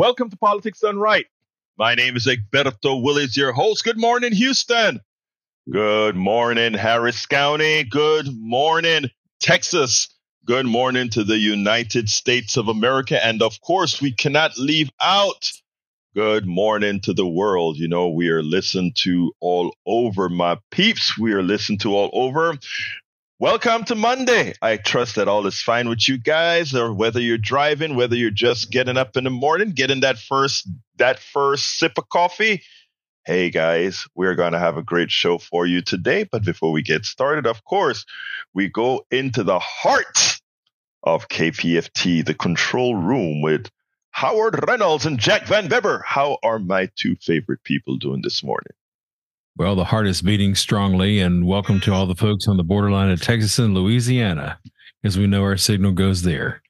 Welcome to Politics Done Right. My name is Egberto Willies, your host. Good morning, Houston. Good morning, Harris County. Good morning, Texas. Good morning to the United States of America. And of course, we cannot leave out good morning to the world. You know, we are listened to all over, my peeps. We are listened to all over. Welcome to Monday. I trust that all is fine with you guys, or whether you're driving, whether you're just getting up in the morning, getting that first that first sip of coffee. Hey guys, we're going to have a great show for you today. But before we get started, of course, we go into the heart of KPFT, the control room with Howard Reynolds and Jack Van Weber. How are my two favorite people doing this morning? Well, the heart is beating strongly, and welcome to all the folks on the borderline of Texas and Louisiana, as we know our signal goes there.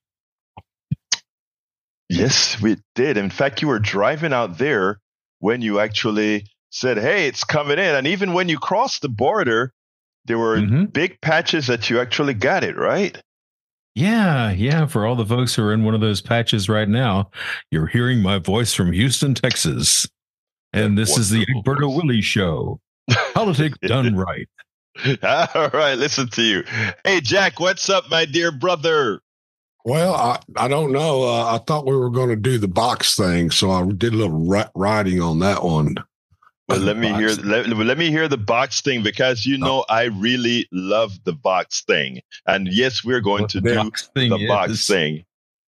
Yes, we did. In fact, you were driving out there when you actually said, Hey, it's coming in. And even when you crossed the border, there were mm-hmm. big patches that you actually got it, right? Yeah, yeah. For all the folks who are in one of those patches right now, you're hearing my voice from Houston, Texas. And this is the Egberto Willies Show. Politics done right. All right, listen to you. Hey, Jack, what's up, my dear brother? Well, I, I don't know. Uh, I thought we were going to do the box thing, so I did a little writing on that one. Well, let me hear let, let me hear the box thing because you know I really love the box thing, and yes, we're going what to do the box thing.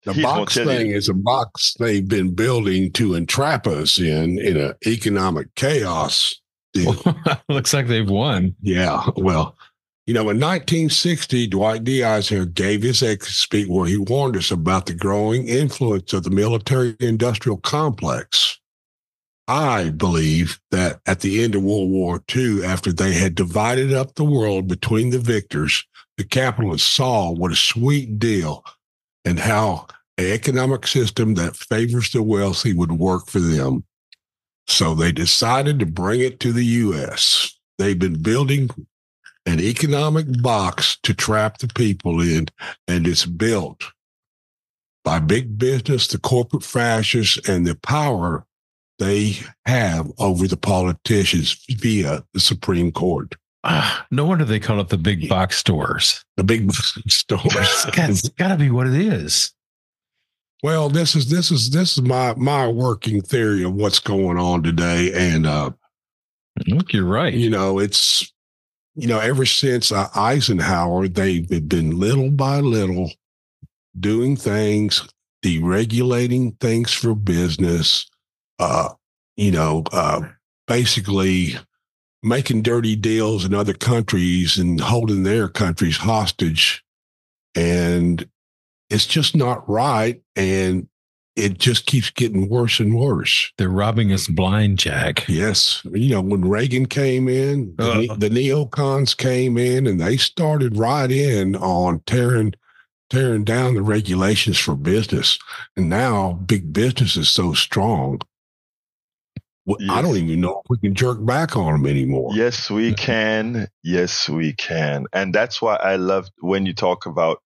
The He's box thing you. is a box they've been building to entrap us in in an economic chaos. Looks like they've won. Yeah. Well, you know, in 1960, Dwight D. Eisenhower gave his speech where he warned us about the growing influence of the military industrial complex. I believe that at the end of World War II, after they had divided up the world between the victors, the capitalists saw what a sweet deal and how an economic system that favors the wealthy would work for them. So they decided to bring it to the US. They've been building an economic box to trap the people in, and it's built by big business, the corporate fascists, and the power they have over the politicians via the Supreme Court. Uh, no wonder they call it the big box stores. The big box stores. it's got to be what it is. Well, this is this is this is my my working theory of what's going on today, and uh, look, you're right. You know, it's you know ever since uh, Eisenhower, they've been little by little doing things, deregulating things for business. Uh, you know, uh, basically making dirty deals in other countries and holding their countries hostage. And it's just not right. And it just keeps getting worse and worse. They're robbing us blind, Jack. Yes. You know, when Reagan came in, uh, the, the neocons came in and they started right in on tearing tearing down the regulations for business. And now big business is so strong. Yes. I don't even know if we can jerk back on them anymore. Yes, we can. Yes, we can. And that's why I love when you talk about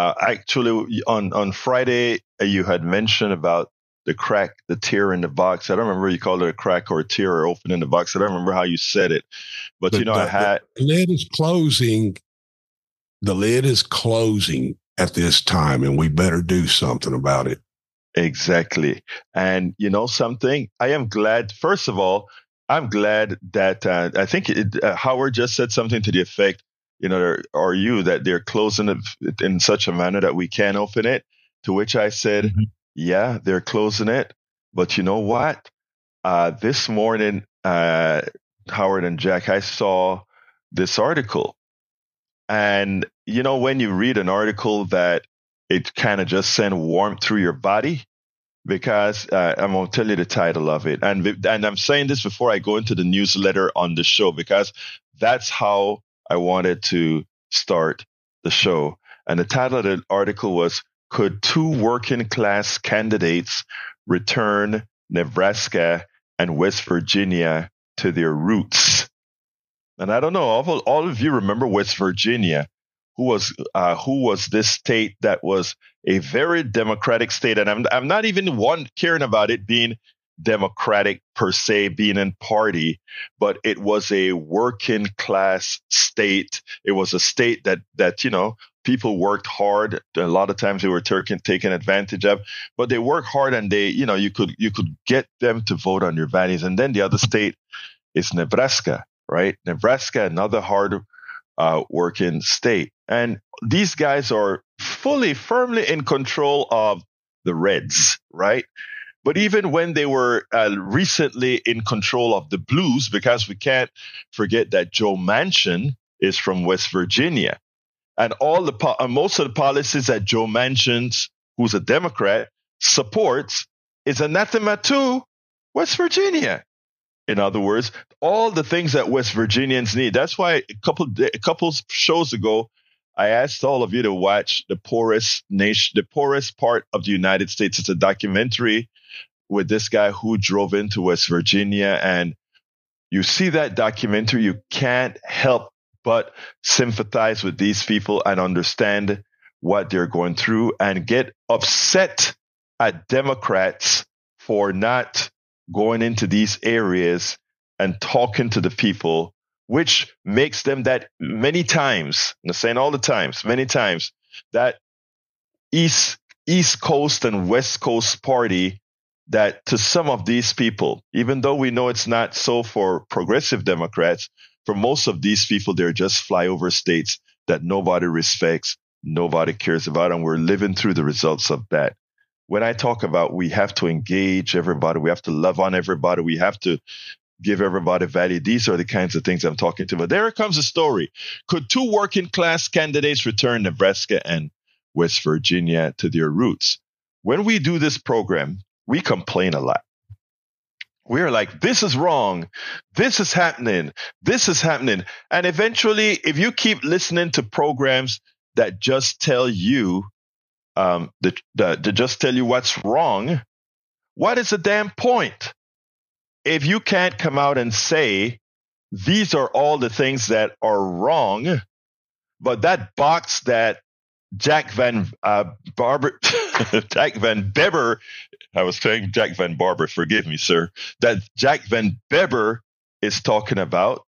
uh, actually, on on Friday, you had mentioned about the crack, the tear in the box. I don't remember you called it a crack or a tear or open in the box. I don't remember how you said it, but, you know, the, I had the lid is closing. The lid is closing at this time, and we better do something about it. Exactly. And you know something? I am glad. First of all, I'm glad that uh, I think it, uh, Howard just said something to the effect you know, are you that they're closing it in such a manner that we can't open it? To which I said, mm-hmm. yeah, they're closing it. But you know what? Uh, this morning, uh, Howard and Jack, I saw this article. And, you know, when you read an article that it kind of just send warmth through your body, because uh, I'm going to tell you the title of it. And, and I'm saying this before I go into the newsletter on the show, because that's how I wanted to start the show. And the title of the article was Could Two Working Class Candidates Return Nebraska and West Virginia to their roots? And I don't know, all, all of you remember West Virginia, who was uh, who was this state that was a very democratic state, and I'm I'm not even one caring about it being democratic per se, being in party, but it was a working class state. It was a state that that you know people worked hard. A lot of times they were taken taken advantage of, but they worked hard and they you know you could you could get them to vote on your values. And then the other state is Nebraska, right? Nebraska, another hard uh, working state. And these guys are fully, firmly in control of the Reds, right? But even when they were uh, recently in control of the Blues, because we can't forget that Joe Manchin is from West Virginia, and all the po- most of the policies that Joe Manchin, who's a Democrat, supports is anathema to West Virginia. In other words, all the things that West Virginians need. That's why a couple a couple shows ago, I asked all of you to watch the poorest nation, the poorest part of the United States. It's a documentary with this guy who drove into West Virginia, and you see that documentary, you can't help but sympathize with these people and understand what they're going through, and get upset at Democrats for not going into these areas and talking to the people, which makes them that many times, I'm saying all the times, many times, that East East Coast and West Coast party that to some of these people, even though we know it's not so for progressive Democrats, for most of these people, they're just flyover states that nobody respects, nobody cares about, and we're living through the results of that. When I talk about we have to engage everybody, we have to love on everybody, we have to give everybody value. These are the kinds of things I'm talking to. But there comes a story. Could two working class candidates return Nebraska and West Virginia to their roots? When we do this program, we complain a lot. We're like, this is wrong. This is happening. This is happening. And eventually, if you keep listening to programs that just tell you um, the, the, to just tell you what's wrong, what is the damn point? If you can't come out and say, these are all the things that are wrong, but that box that Jack Van uh, Barber, Jack Van Beber, I was saying Jack Van Barber, forgive me, sir, that Jack Van Beber is talking about,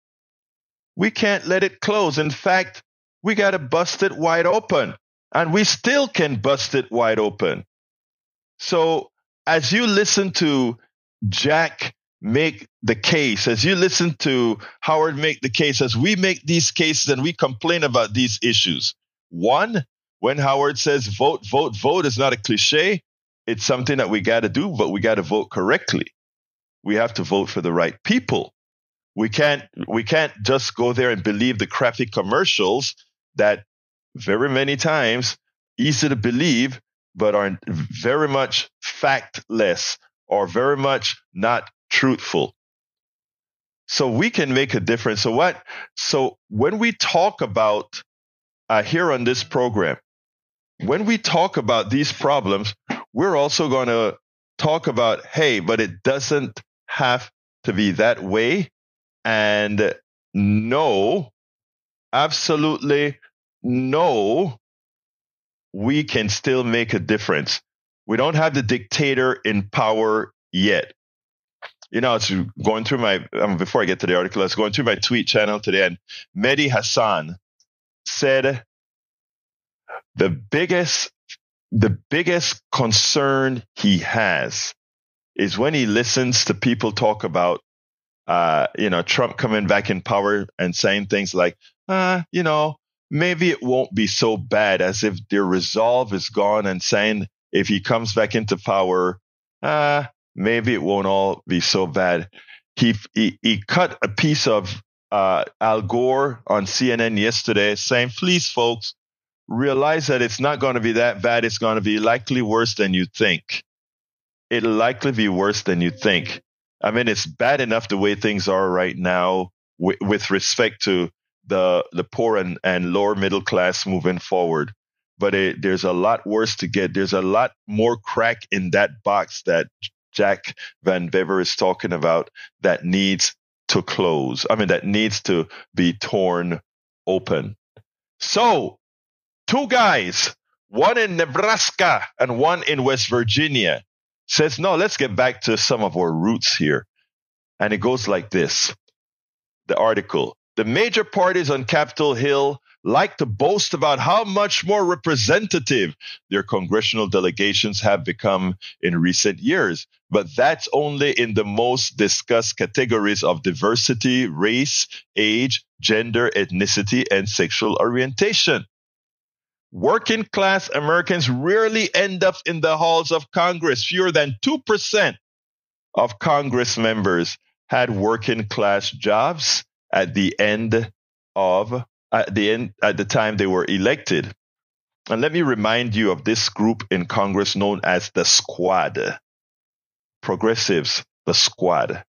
we can't let it close. In fact, we got to bust it wide open and we still can bust it wide open. So as you listen to Jack make the case, as you listen to Howard make the case, as we make these cases and we complain about these issues, one, when Howard says vote, vote, vote is not a cliche. It's something that we got to do, but we got to vote correctly. We have to vote for the right people. We can't, we can't just go there and believe the crappy commercials that very many times easy to believe, but are very much factless or very much not truthful. So we can make a difference. So what? So when we talk about uh, here on this program, when we talk about these problems, we're also going to talk about, hey, but it doesn't have to be that way. And no, absolutely no, we can still make a difference. We don't have the dictator in power yet. You know, it's going through my, um, before I get to the article, I was going through my tweet channel today, and Mehdi Hasan said the biggest, the biggest concern he has is when he listens to people talk about, uh, you know, Trump coming back in power and saying things like, uh, you know, maybe it won't be so bad as if their resolve is gone and saying if he comes back into power, uh, maybe it won't all be so bad. He, he, he cut a piece of uh, Al Gore on CNN yesterday saying, please, folks, realize that it's not going to be that bad. It's going to be likely worse than you think. It'll likely be worse than you think. I mean, it's bad enough the way things are right now with, with respect to the the poor and, and lower middle class moving forward. But it, there's a lot worse to get. There's a lot more crack in that box that Jack Van Bever is talking about that needs to close. I mean, that needs to be torn open. So Two guys, one in Nebraska and one in West Virginia, says, no, let's get back to some of our roots here. And it goes like this the article. The major parties on Capitol Hill like to boast about how much more representative their congressional delegations have become in recent years. But that's only in the most discussed categories of diversity, race, age, gender, ethnicity, and sexual orientation. Working class Americans rarely end up in the halls of Congress. Fewer than 2% of Congress members had working class jobs at the end of at the end at the time they were elected. And let me remind you of this group in Congress known as the Squad. Progressives, the Squad.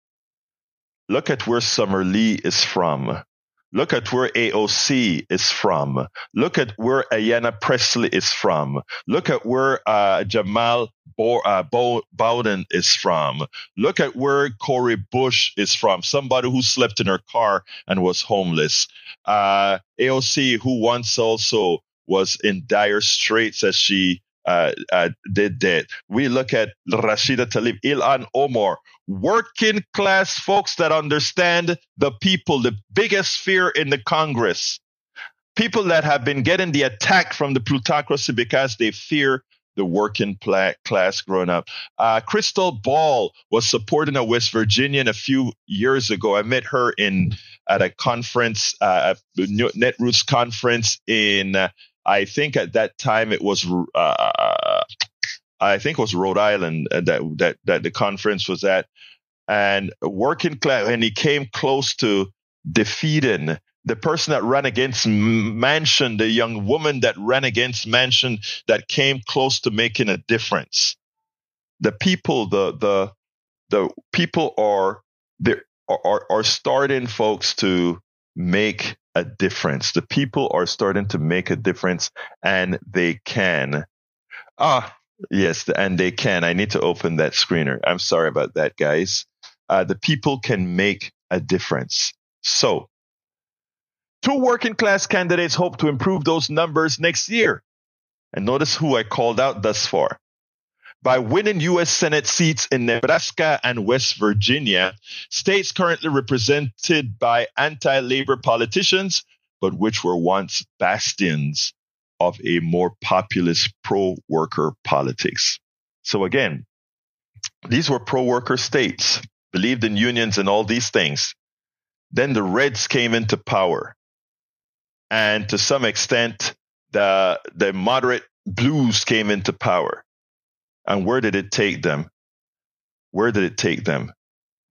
Look at where Summer Lee is from. Look at where AOC is from. Look at where Ayanna Pressley is from. Look at where uh, Jamal Bo- uh, Bo- Bowden is from. Look at where Cori Bush is from. Somebody who slept in her car and was homeless. Uh, AOC, who once also was in dire straits as she uh, uh, did that. We look at Rashida Tlaib, Ilhan Omar, working class folks that understand the people, the biggest fear in the Congress. People that have been getting the attack from the plutocracy because they fear the working class growing up. Uh, Krystal Ball was supporting a West Virginian a few years ago. I met her in at a conference, uh, Netroots conference in, uh, I think at that time it was uh, I think it was Rhode Island uh, that that that the conference was at, and working class, and he came close to defeating the person that ran against Manchin, the young woman that ran against Manchin, that came close to making a difference. The people, the the the people are are are starting, folks, to make a difference. The people are starting to make a difference, and they can. Ah, Yes, and they can. I need to open that screener. I'm sorry about that, guys. Uh, the people can make a difference. So, two working class candidates hope to improve those numbers next year. And notice who I called out thus far. By winning U.S. Senate seats in Nebraska and West Virginia, states currently represented by anti labor politicians, but which were once bastions of a more populist pro worker politics. So again, these were pro worker states, believed in unions and all these things. Then the Reds came into power. And to some extent, the, the moderate blues came into power. And where did it take them? Where did it take them?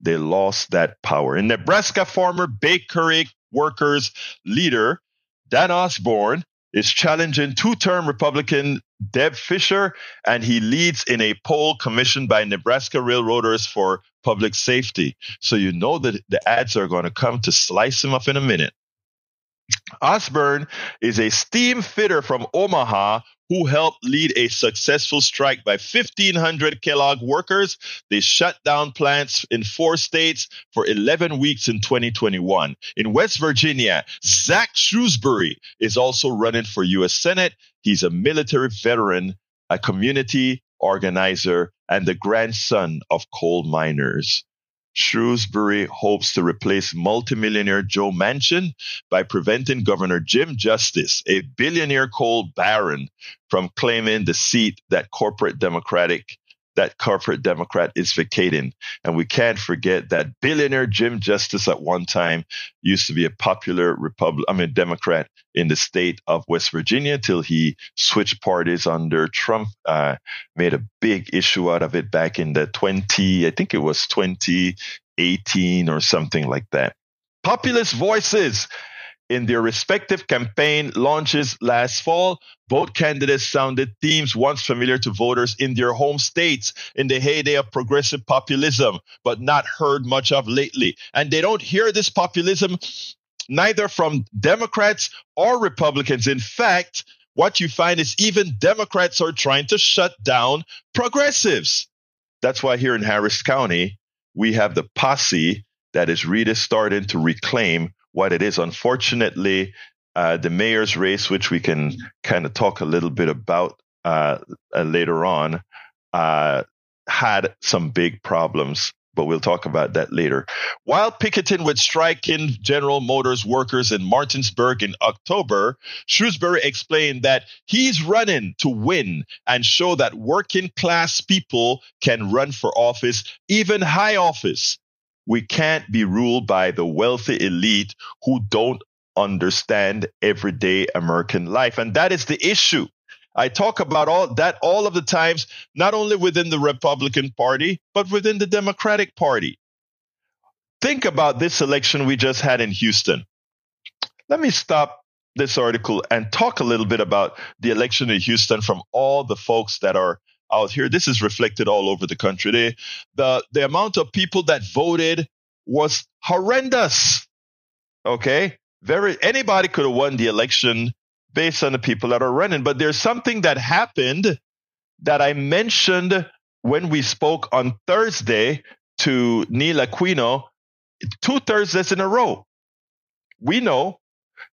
They lost that power. In Nebraska, former bakery workers leader Dan Osborn is challenging two term Republican Deb Fischer, and he leads in a poll commissioned by Nebraska Railroaders for Public Safety. So you know that the ads are going to come to slice him up in a minute. Osborn is a steam fitter from Omaha who helped lead a successful strike by 1,500 Kellogg workers. They shut down plants in four states for 11 weeks in 2021. In West Virginia, Zach Shrewsbury is also running for U.S. Senate. He's a military veteran, a community organizer, and the grandson of coal miners. Shrewsbury hopes to replace multimillionaire Joe Manchin by preventing Governor Jim Justice, a billionaire coal baron, from claiming the seat that corporate Democratic that corporate Democrat is vacating. And we can't forget that billionaire Jim Justice at one time used to be a popular Republic, I mean, Democrat in the state of West Virginia till he switched parties under Trump, uh, made a big issue out of it back in the 20, I think it was 2018 or something like that. Populist voices in their respective campaign launches last fall, both candidates sounded themes once familiar to voters in their home states in the heyday of progressive populism, but not heard much of lately. And they don't hear this populism neither from Democrats or Republicans. In fact, what you find is even Democrats are trying to shut down progressives. That's why here in Harris County, we have the posse that is really starting to reclaim what it is. Unfortunately, uh, the mayor's race, which we can kind of talk a little bit about uh, uh, later on, uh, had some big problems but we'll talk about that later. While picketing with striking General Motors workers in Martinsburg in October, Shrewsbury explained that he's running to win and show that working class people can run for office, even high office. We can't be ruled by the wealthy elite who don't understand everyday American life. And that is the issue. I talk about all that all of the times, not only within the Republican Party, but within the Democratic Party. Think about this election we just had in Houston. Let me stop this article and talk a little bit about the election in Houston from all the folks that are out here. This is reflected all over the country. The the amount of people that voted was horrendous. Okay, very anybody could have won the election based on the people that are running. But there's something that happened that I mentioned when we spoke on Thursday to Neil Aquino, two Thursdays in a row. We know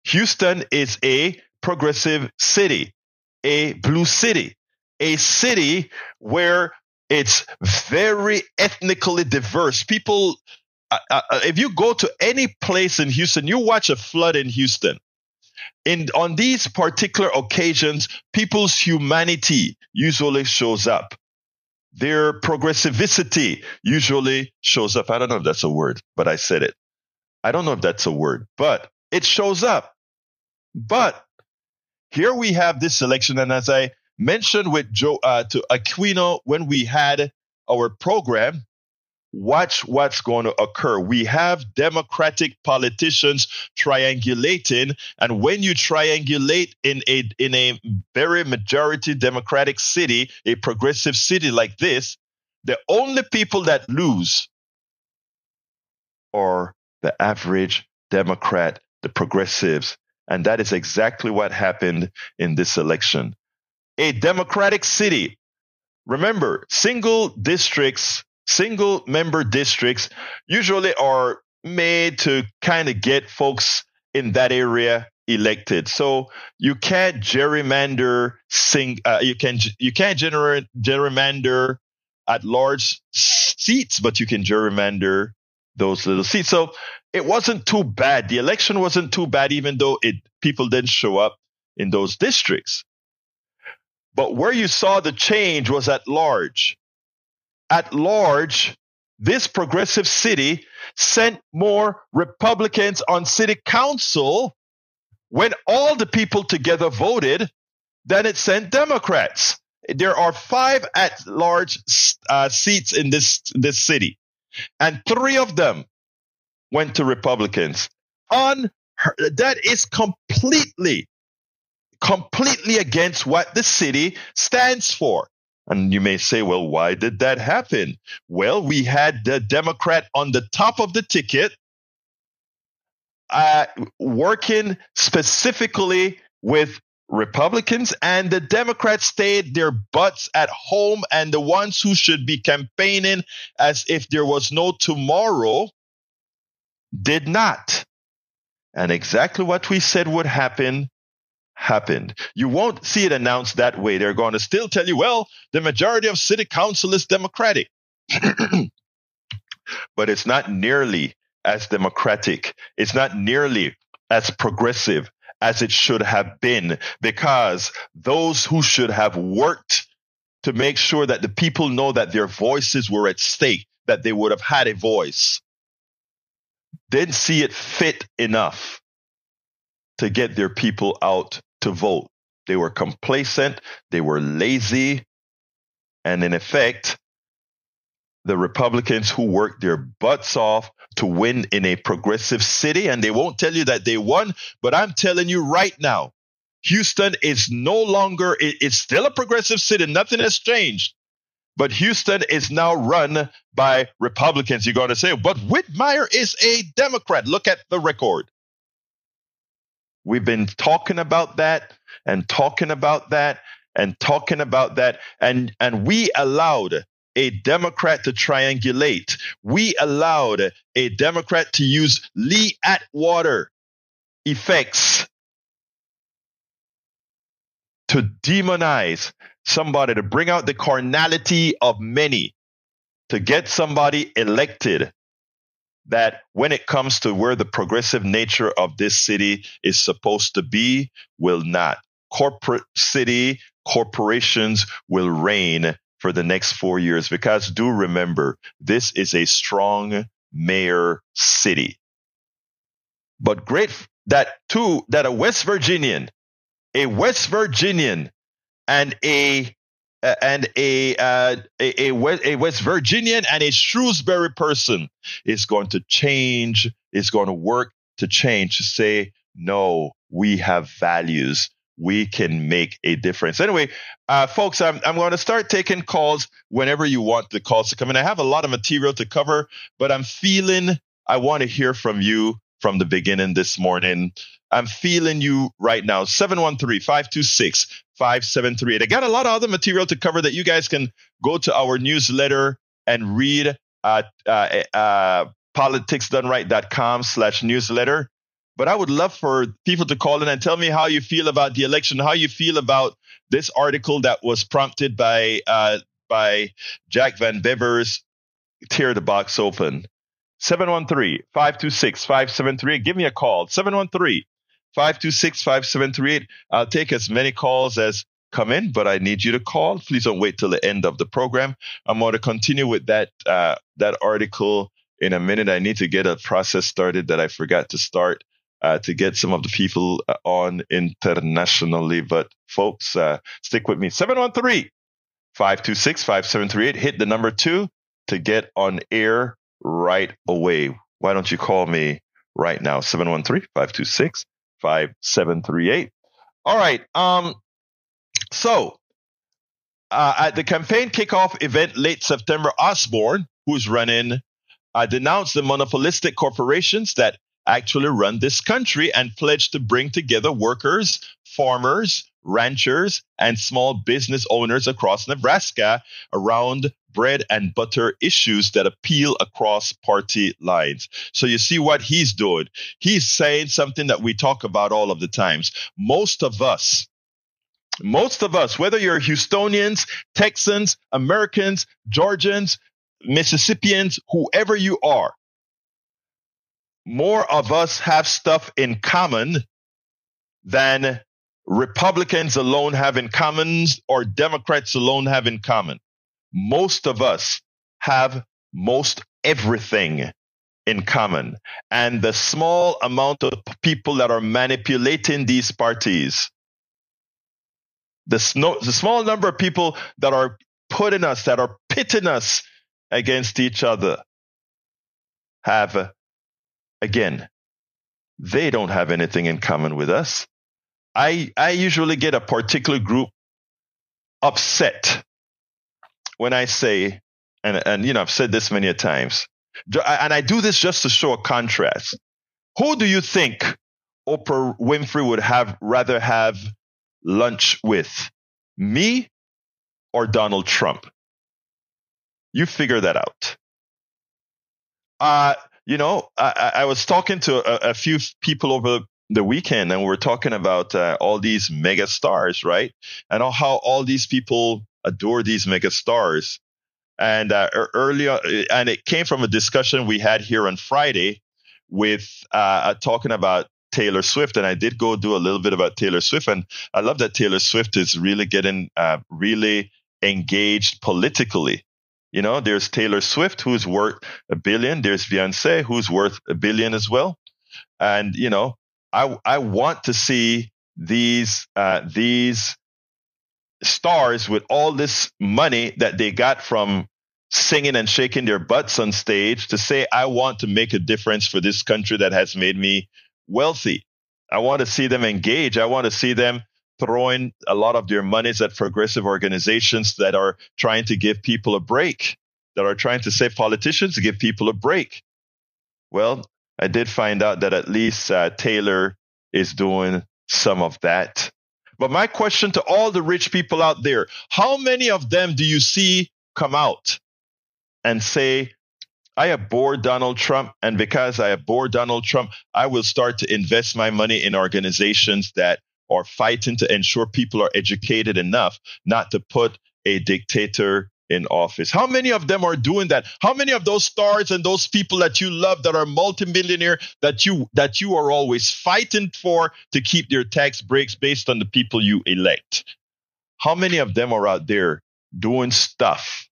Houston is a progressive city, a blue city, a city where it's very ethnically diverse. People, uh, uh, if you go to any place in Houston, you watch a flood in Houston in on these particular occasions, people's humanity usually shows up. Their progressivity usually shows up. I don't know if that's a word, but I said it. I don't know if that's a word, but it shows up. But here we have this election, and as I mentioned with Joe uh, to Aquino when we had our program, watch what's going to occur. We have Democratic politicians triangulating, and when you triangulate in a in a very majority Democratic city, a progressive city like this, the only people that lose are the average Democrat, the progressives, and that is exactly what happened in this election. A Democratic city. Remember, single districts single member districts usually are made to kind of get folks in that area elected. So you can't gerrymander sing uh, you can you can't generate gerrymander at large seats, but you can gerrymander those little seats. So it wasn't too bad. The election wasn't too bad, even though it people didn't show up in those districts. But where you saw the change was at large at large, this progressive city sent more Republicans on city council when all the people together voted than it sent Democrats. There are five at large uh, seats in this, this city, and three of them went to Republicans. On that is completely, completely against what the city stands for. And you may say, well, why did that happen? Well, we had the Democrat on the top of the ticket uh, working specifically with Republicans, and the Democrats stayed their butts at home, and the ones who should be campaigning as if there was no tomorrow did not. And exactly what we said would happen happened. You won't see it announced that way. They're going to still tell you, well, the majority of city council is Democratic. but it's not nearly as democratic. It's not nearly as progressive as it should have been because those who should have worked to make sure that the people know that their voices were at stake, that they would have had a voice, didn't see it fit enough to get their people out to vote. They were complacent, they were lazy, and in effect, the Republicans who worked their butts off to win in a progressive city, and they won't tell you that they won, but I'm telling you right now, Houston is no longer, it's still a progressive city, nothing has changed. But Houston is now run by Republicans. You're going to say, but Whitmire is a Democrat. Look at the record. We've been talking about that and talking about that and talking about that. And, and we allowed a Democrat to triangulate. We allowed a Democrat to use Lee Atwater effects to demonize somebody, to bring out the carnality of many, to get somebody elected that when it comes to where the progressive nature of this city is supposed to be, will not. Corporate city, corporations will reign for the next four years because do remember, this is a strong mayor city. But great that too, that a West Virginian, a West Virginian and a and a, uh, a, a, West Virginian and a Shrewsbury person is going to change, is going to work to change, to say, no, we have values. We can make a difference. Anyway, uh, folks, I'm, I'm going to start taking calls whenever you want the calls to come in. I have a lot of material to cover, but I'm feeling I want to hear from you from the beginning this morning. I'm feeling you right now. 713 526 5738. I got a lot of other material to cover that you guys can go to our newsletter and read at uh, uh, politicsdoneright.com slash newsletter. But I would love for people to call in and tell me how you feel about the election, how you feel about this article that was prompted by uh, by Jack Van Bevers, Tear the Box Open. 713 526 5738. Give me a call. 713 526 5738. I'll take as many calls as come in, but I need you to call. Please don't wait till the end of the program. I'm going to continue with that uh, that article in a minute. I need to get a process started that I forgot to start uh, to get some of the people uh, on internationally. But folks, uh, stick with me. 713 526 5738. Hit the number two to get on air right away. Why don't you call me right now? 713 526 5738. All right. Um, so uh, at the campaign kickoff event late September, Osborn, who's running, uh, denounced the monopolistic corporations that actually run this country and pledged to bring together workers, farmers, ranchers, and small business owners across Nebraska around bread and butter issues that appeal across party lines. So you see what he's doing. He's saying something that we talk about all of the times. Most of us, most of us, whether you're Houstonians, Texans, Americans, Georgians, Mississippians, whoever you are, more of us have stuff in common than Republicans alone have in common or Democrats alone have in common. Most of us have most everything in common. And the small amount of people that are manipulating these parties, the, sno- the small number of people that are putting us, that are pitting us against each other, have, again, they don't have anything in common with us. I, I usually get a particular group upset when I say, and, and you know, I've said this many times, and I do this just to show a contrast. Who do you think Oprah Winfrey would have rather have lunch with? Me or Donald Trump? You figure that out. Uh, you know, I, I was talking to a, a, few people over the weekend and we are talking about uh, all these mega stars, right? And how all these people adore these mega stars. And uh, earlier, and it came from a discussion we had here on Friday with uh, talking about Taylor Swift, and I did go do a little bit about Taylor Swift, and I love that Taylor Swift is really getting uh, really engaged politically. You know, there's Taylor Swift who's worth a billion. There's Beyonce who's worth a billion as well. And you know, I I want to see these uh, these stars with all this money that they got from singing and shaking their butts on stage to say, I want to make a difference for this country that has made me wealthy. I want to see them engage. I want to see them throwing a lot of their monies at progressive organizations that are trying to give people a break, that are trying to say politicians to give people a break. Well, I did find out that at least uh, Taylor is doing some of that. But my question to all the rich people out there, how many of them do you see come out and say, I abhor Donald Trump, and because I abhor Donald Trump, I will start to invest my money in organizations that are fighting to ensure people are educated enough not to put a dictator in office. How many of them are doing that? How many of those stars and those people that you love that are multimillionaire that you that you are always fighting for to keep their tax breaks based on the people you elect? How many of them are out there doing stuff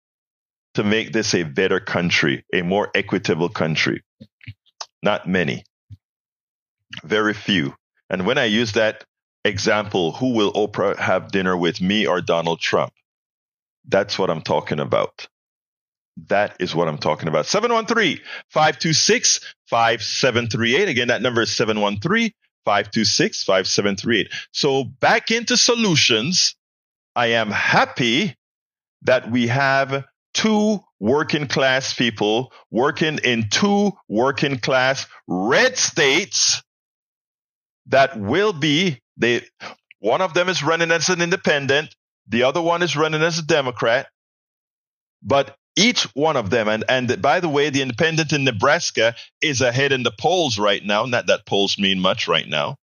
to make this a better country, a more equitable country? Not many. Very few. And when I use that example, who will Oprah have dinner with, me or Donald Trump? That's what I'm talking about. That is what I'm talking about. 713 526 5738. Again, that number is 713 526 5738. So back into solutions. I am happy that we have two working class people working in two working class red states that will be they one of them is running as an independent the other one is running as a Democrat. But each one of them, and, and by the way, the independent in Nebraska is ahead in the polls right now. Not that polls mean much right now.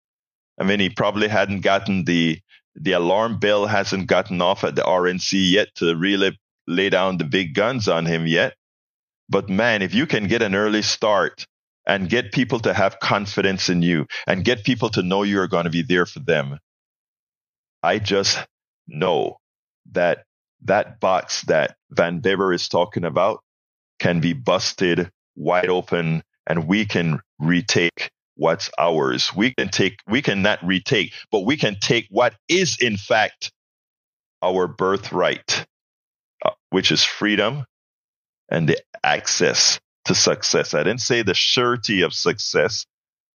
I mean, he probably hadn't gotten the the alarm bell hasn't gotten off at the RNC yet to really lay down the big guns on him yet. But man, if you can get an early start and get people to have confidence in you and get people to know you're going to be there for them, I just know that that box that Van Bever is talking about can be busted wide open and we can retake what's ours. We can take, we can not retake, but we can take what is in fact our birthright, uh, which is freedom and the access to success. I didn't say the surety of success,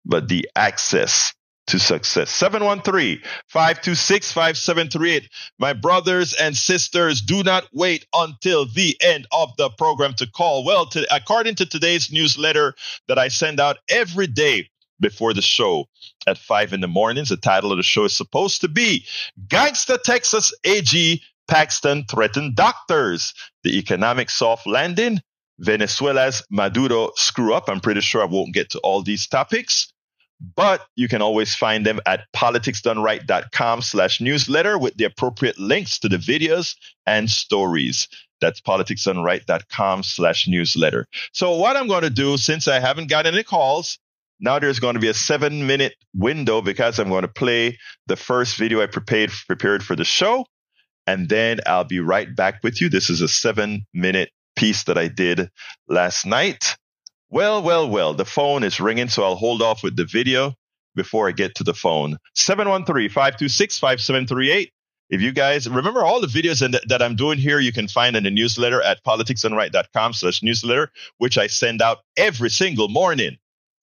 but the access to success. 713-526-5738. My brothers and sisters, do not wait until the end of the program to call. Well, to, according to today's newsletter that I send out every day before the show at five in the mornings, the title of the show is supposed to be Gangsta Texas AG Paxton threatened doctors. The economic soft landing, Venezuela's Maduro screw up. I'm pretty sure I won't get to all these topics but you can always find them at politicsdoneright.com slash newsletter with the appropriate links to the videos and stories. That's politicsdoneright.com slash newsletter. So what I'm going to do, since I haven't got any calls, now there's going to be a seven minute window because I'm going to play the first video I prepared, prepared for the show. And then I'll be right back with you. This is a seven minute piece that I did last night. Well, well, well, the phone is ringing, so I'll hold off with the video before I get to the phone. 713 526 5738. If you guys remember all the videos that I'm doing here, you can find in the newsletter at politicsdoneright.com slash newsletter, which I send out every single morning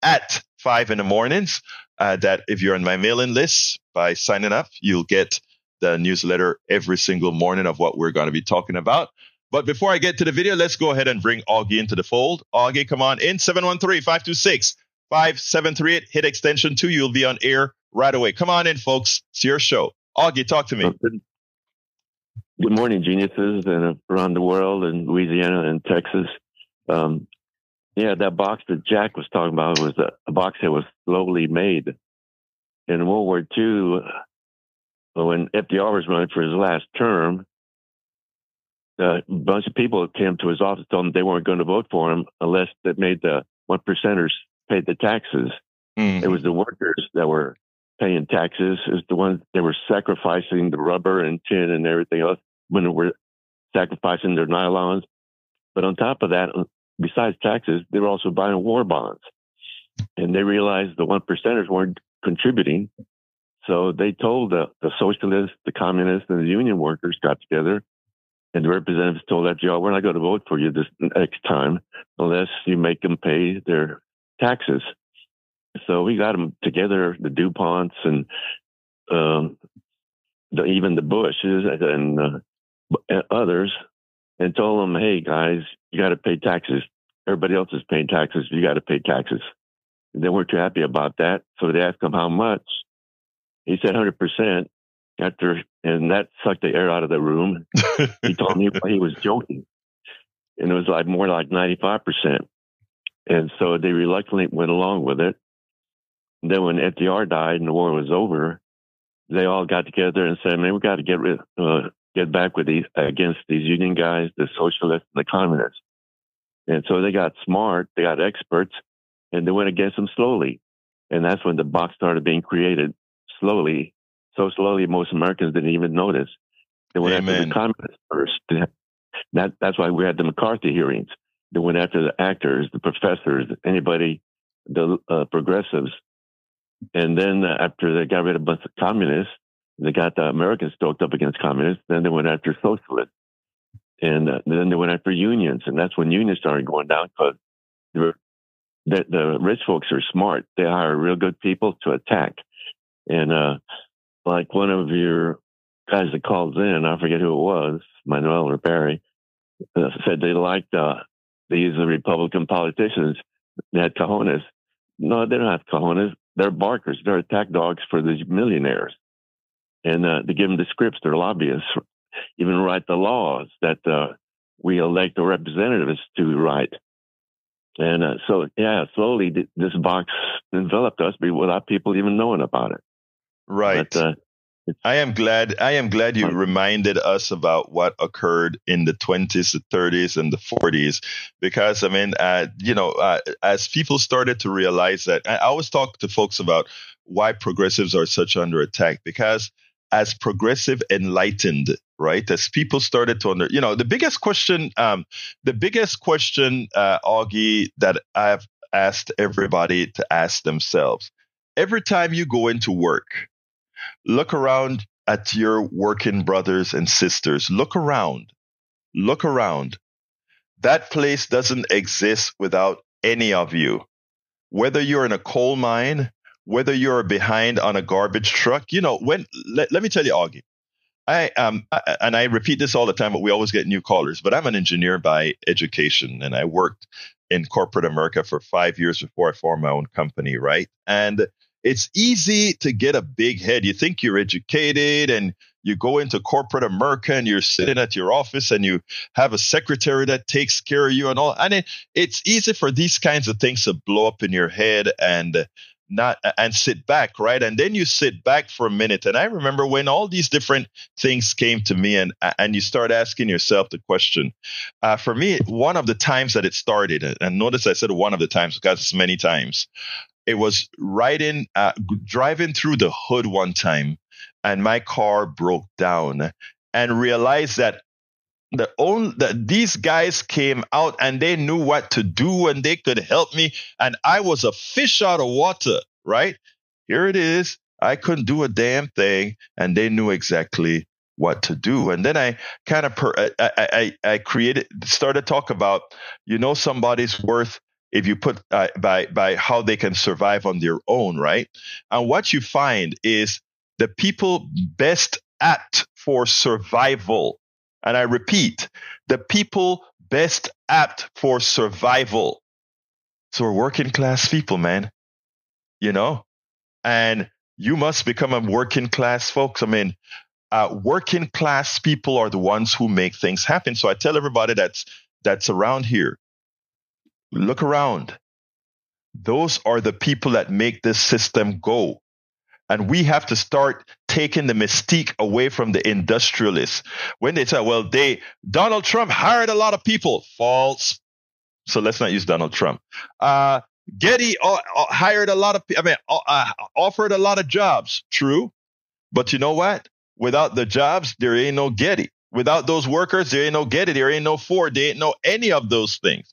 at five in the mornings. Uh, that if you're on my mailing list by signing up, you'll get the newsletter every single morning of what we're going to be talking about. But before I get to the video, let's go ahead and bring Augie into the fold. Augie, come on in 713 526 5738. Hit extension two. You'll be on air right away. Come on in, folks. It's your show. Augie, talk to me. Good morning, geniuses and around the world in Louisiana and Texas. Um, yeah, that box that Jack was talking about was a, a box that was slowly made. In World War II, when FDR was running for his last term, a bunch of people came to his office, told him they weren't going to vote for him unless they made the one percenters pay the taxes. Mm-hmm. It was the workers that were paying taxes. It was the ones that were sacrificing the rubber and tin and everything else when they were sacrificing their nylons. But on top of that, besides taxes, they were also buying war bonds. And they realized the one percenters weren't contributing. So they told the, the socialists, the communists, and the union workers got together and the representatives told that FDR, we're not going to vote for you this next time unless you make them pay their taxes. So we got them together, the DuPonts and um, the, even the Bushes and uh, others, and told them, hey, guys, you got to pay taxes. Everybody else is paying taxes. You got to pay taxes. And they weren't too happy about that. So they asked him how much. He said 100% after, and that sucked the air out of the room. he told me he was joking, and it was like more like ninety five percent. And so they reluctantly went along with it. And then when FDR died and the war was over, they all got together and said, "Man, we got to get rid, uh, get back with these against these union guys, the socialists and the communists." And so they got smart, they got experts, and they went against them slowly. And that's when the box started being created slowly, so slowly most Americans didn't even notice. They went Amen. after the communists first. That, that's why we had the McCarthy hearings. They went after the actors, the professors, anybody, the uh, progressives. And then uh, after they got rid of a bunch of communists, they got the Americans stoked up against communists. Then they went after socialists. And uh, then they went after unions. And that's when unions started going down because the, the rich folks are smart. They hire real good people to attack. And uh, like one of your guys that calls in, I forget who it was, Manuel or Barry, uh, said they liked uh, these Republican politicians. They had cojones. No, they don't have cojones. They're barkers. They're attack dogs for the millionaires. And uh, they give them the scripts. They're lobbyists. Even write the laws that uh, we elect the representatives to write. And uh, so, yeah, slowly this box enveloped us without people even knowing about it. Right. But, uh, I am glad. I am glad you reminded us about what occurred in the 20s, the 30s, and the 40s, because I mean, uh, you know, uh, as people started to realize that, I always talk to folks about why progressives are such under attack, because as progressive enlightened, right, as people started to under, you know, the biggest question, um, the biggest question, uh, Augie, that I've asked everybody to ask themselves every time you go into work Look around at your working brothers and sisters. Look around. Look around. That place doesn't exist without any of you. Whether you're in a coal mine, whether you're behind on a garbage truck, you know, when, let, let me tell you, Augie, I um and I repeat this all the time, but we always get new callers. But I'm an engineer by education, and I worked in corporate America for five years before I formed my own company, right? And it's easy to get a big head. You think you're educated and you go into corporate America and you're sitting at your office and you have a secretary that takes care of you and all. And it, it's easy for these kinds of things to blow up in your head and not and sit back, right? And then you sit back for a minute. And I remember when all these different things came to me, and and you start asking yourself the question. Uh, for me, one of the times that it started, and notice I said one of the times because it's many times it was riding, uh, driving through the hood one time, and my car broke down, and realized that the only that these guys came out and they knew what to do and they could help me, and I was a fish out of water. Right here it is. I couldn't do a damn thing, and they knew exactly what to do. And then I kind of per, I, I, I created started talk about you know somebody's worth if you put uh, by by how they can survive on their own, right? And what you find is the people best apt for survival. And I repeat, the people best apt for survival. So we're working class people, man. You know, and you must become a working class folks. I mean, uh, working class people are the ones who make things happen. So I tell everybody that's that's around here Look around. Those are the people that make this system go. And we have to start taking the mystique away from the industrialists. When they say, well, they, Donald Trump hired a lot of people. False. So let's not use Donald Trump. Uh, Getty uh, uh, hired a lot of, I mean, uh, uh, offered a lot of jobs. True. But you know what? Without the jobs, there ain't no Getty. Without those workers, there ain't no Getty. There ain't no Ford. There ain't no any of those things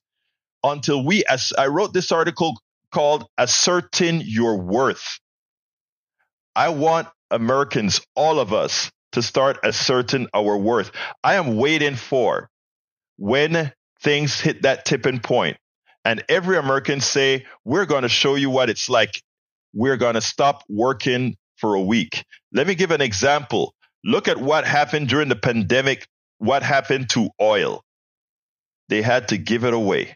until we, as I wrote this article called Asserting Your Worth. I want Americans, all of us, to start asserting our worth. I am waiting for when things hit that tipping point and every American say, we're going to show you what it's like. We're going to stop working for a week. Let me give an example. Look at what happened during the pandemic. What happened to oil? They had to give it away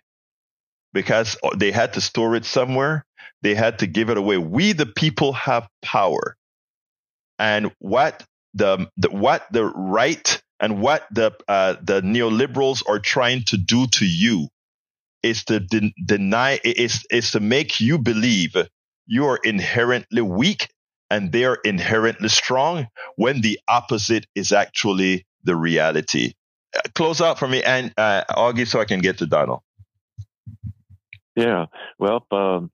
because they had to store it somewhere. They had to give it away. We, the people, have power. And what the, the what the right and what the uh, the neoliberals are trying to do to you is to de- deny is is to make you believe you are inherently weak and they're inherently strong when the opposite is actually the reality. Uh, close out for me, and uh, Augie, so I can get to Donald. Yeah, well, um,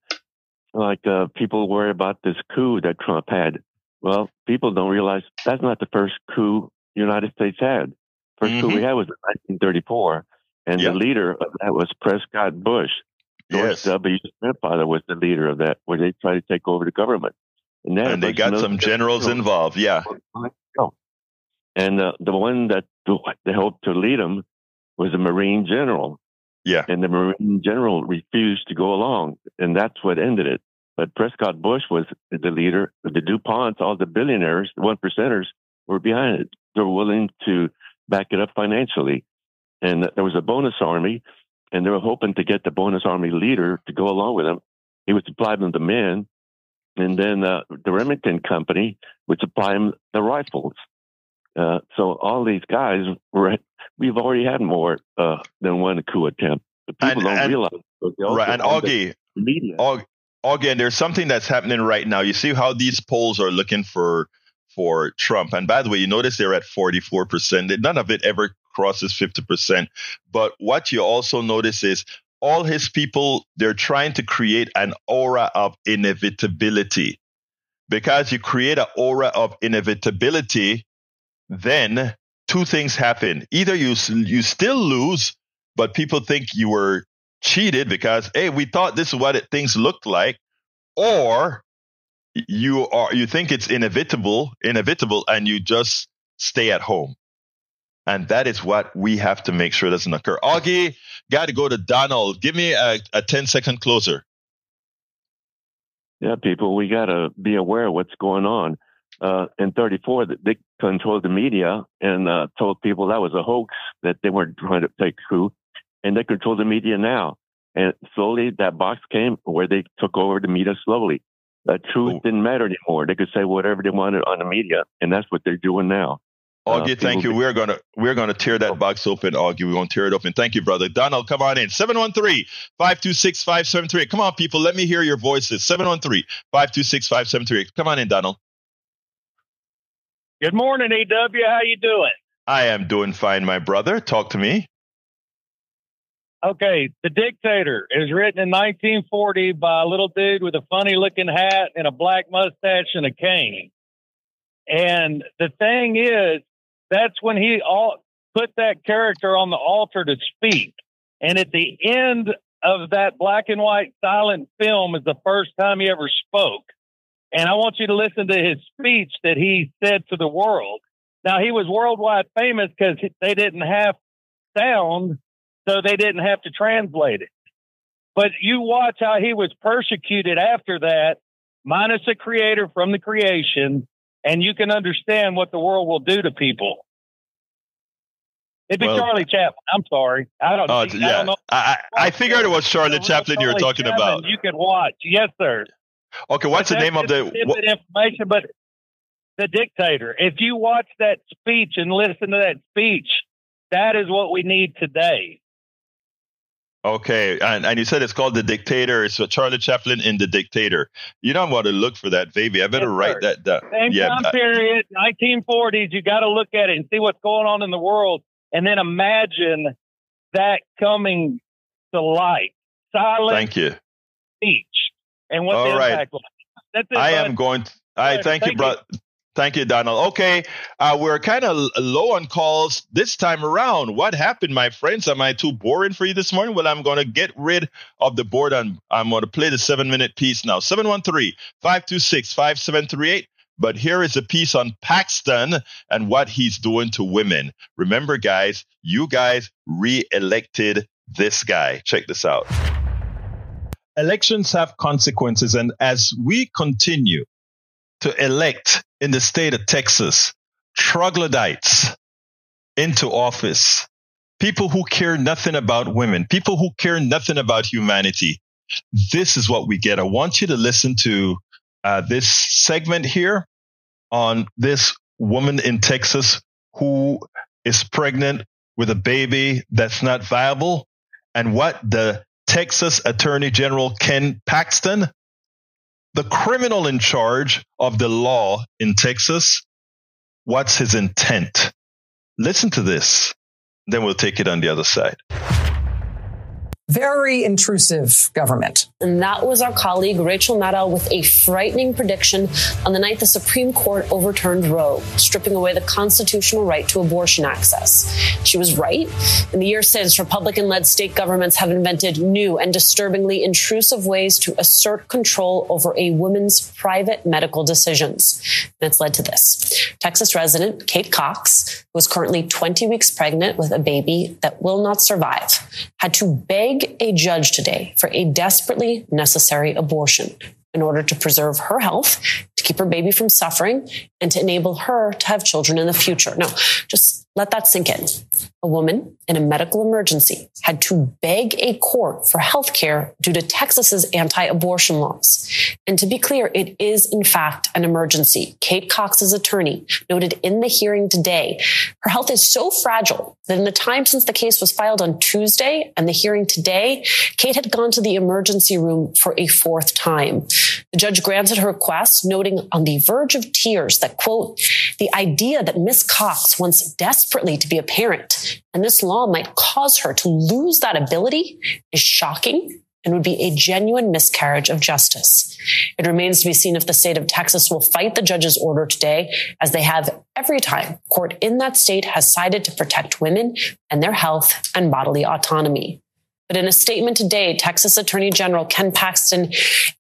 like uh, people worry about this coup that Trump had. Well, people don't realize that's not the first coup the United States had. 1st mm-hmm. coup we mm-hmm. had was in 1934, and yep. the leader of that was Prescott Bush. George yes. W. grandfather was the leader of that, where they tried to take over the government. And, and they got some generals involved. Yeah. And uh, the one that they hoped to lead them was a Marine general. Yeah. And the Marine general refused to go along. And that's what ended it. But Prescott Bush was the leader. The DuPonts, all the billionaires, the one percenters were behind it. They were willing to back it up financially. And there was a bonus army, and they were hoping to get the bonus army leader to go along with them. He would supply them the men, and then uh, the Remington Company would supply them the rifles. Uh, so all these guys were, we've already had more uh, than one coup attempt. But people and, don't and, realize. Right, and Augie, media. Augie, Augie, and there's something that's happening right now. You see how these polls are looking for for Trump. And by the way, you notice they're at 44%. None of it ever crosses 50%. But what you also notice is all his people, they're trying to create an aura of inevitability. Because you create an aura of inevitability, then two things happen. Either you you still lose, but people think you were cheated because hey, we thought this is what it, things looked like, or you are you think it's inevitable, inevitable, and you just stay at home. And that is what we have to make sure doesn't occur. Augie, got to go to Donald. Give me a, a 10 second closer. Yeah, people, we got to be aware of what's going on uh, in 34 that they controlled the media and uh, told people that was a hoax, that they weren't trying to take coup. And they control the media now. And slowly that box came where they took over the media slowly. The truth didn't matter anymore. They could say whatever they wanted on the media. And that's what they're doing now. Augie, uh, thank you. We're gonna we're gonna tear that box open, Augie. We're gonna tear it open. Thank you, brother. Donald, come on in. 713-526-5738. Come on, people. Let me hear your voices. 713-526-5738. Come on in, Donald. Good morning, EW. How you doing? I am doing fine, my brother. Talk to me. Okay, The Dictator is written in 1940 by a little dude with a funny looking hat and a black mustache and a cane. And the thing is, that's when he all put that character on the altar to speak. And at the end of that black and white silent film is the first time he ever spoke. And I want you to listen to his speech that he said to the world. Now, he was worldwide famous because they didn't have sound, so they didn't have to translate it. But you watch how he was persecuted after that, minus a creator from the creation, and you can understand what the world will do to people. It'd be well, Charlie Chaplin. I'm sorry. I don't, uh, yeah. I don't know. I, I figured it was Charlie Chaplin you were talking Chaplin about. You could watch. Yes, sir. Okay, what's the name of the what? information? But the dictator. If you watch that speech and listen to that speech, that is what we need today. Okay, and, and you said it's called The Dictator. It's Charlie Chaplin in The Dictator. You don't want to look for that, baby. I better yes, write that down. Same yeah, time uh, period, 1940s. You got to look at it and see what's going on in the world, and then imagine that coming to light. Silent Thank you. speech and what All the right. impact was. That's it, I bud. am going. To, all right, thank, thank you, bro. Thank you, Donald. Okay, uh, we're kind of low on calls this time around. What happened, my friends? Am I too boring for you this morning? Well, I'm going to get rid of the board and I'm going to play the seven minute piece now. 713 526 5738. But here is a piece on Paxton and what he's doing to women. Remember, guys, you guys re elected this guy. Check this out elections have consequences. And as we continue to elect in the state of Texas troglodytes into office, people who care nothing about women, people who care nothing about humanity, this is what we get. I want you to listen to uh, this segment here on this woman in Texas who is pregnant with a baby that's not viable and what the Texas Attorney General Ken Paxton the criminal in charge of the law in Texas, what's his intent? Listen to this. Then we'll take it on the other side very intrusive government. And that was our colleague Rachel Maddow with a frightening prediction on the night the Supreme Court overturned Roe, stripping away the constitutional right to abortion access. She was right. In the years since, Republican led state governments have invented new and disturbingly intrusive ways to assert control over a woman's private medical decisions. And it's led to this. Texas resident Kate Cox, who is currently 20 weeks pregnant with a baby that will not survive, had to beg a judge today for a desperately necessary abortion in order to preserve her health, keep her baby from suffering, and to enable her to have children in the future. No, just let that sink in. A woman in a medical emergency had to beg a court for health care due to Texas's anti-abortion laws. And to be clear, it is in fact an emergency. Kate Cox's attorney noted in the hearing today, her health is so fragile that in the time since the case was filed on Tuesday and the hearing today, Kate had gone to the emergency room for a fourth time. The judge granted her request, noting on the verge of tears that, quote, the idea that Miss Cox wants desperately to be a parent and this law might cause her to lose that ability is shocking and would be a genuine miscarriage of justice. It remains to be seen if the state of Texas will fight the judge's order today, as they have every time court in that state has sided to protect women and their health and bodily autonomy. But in a statement today, Texas Attorney General Ken Paxton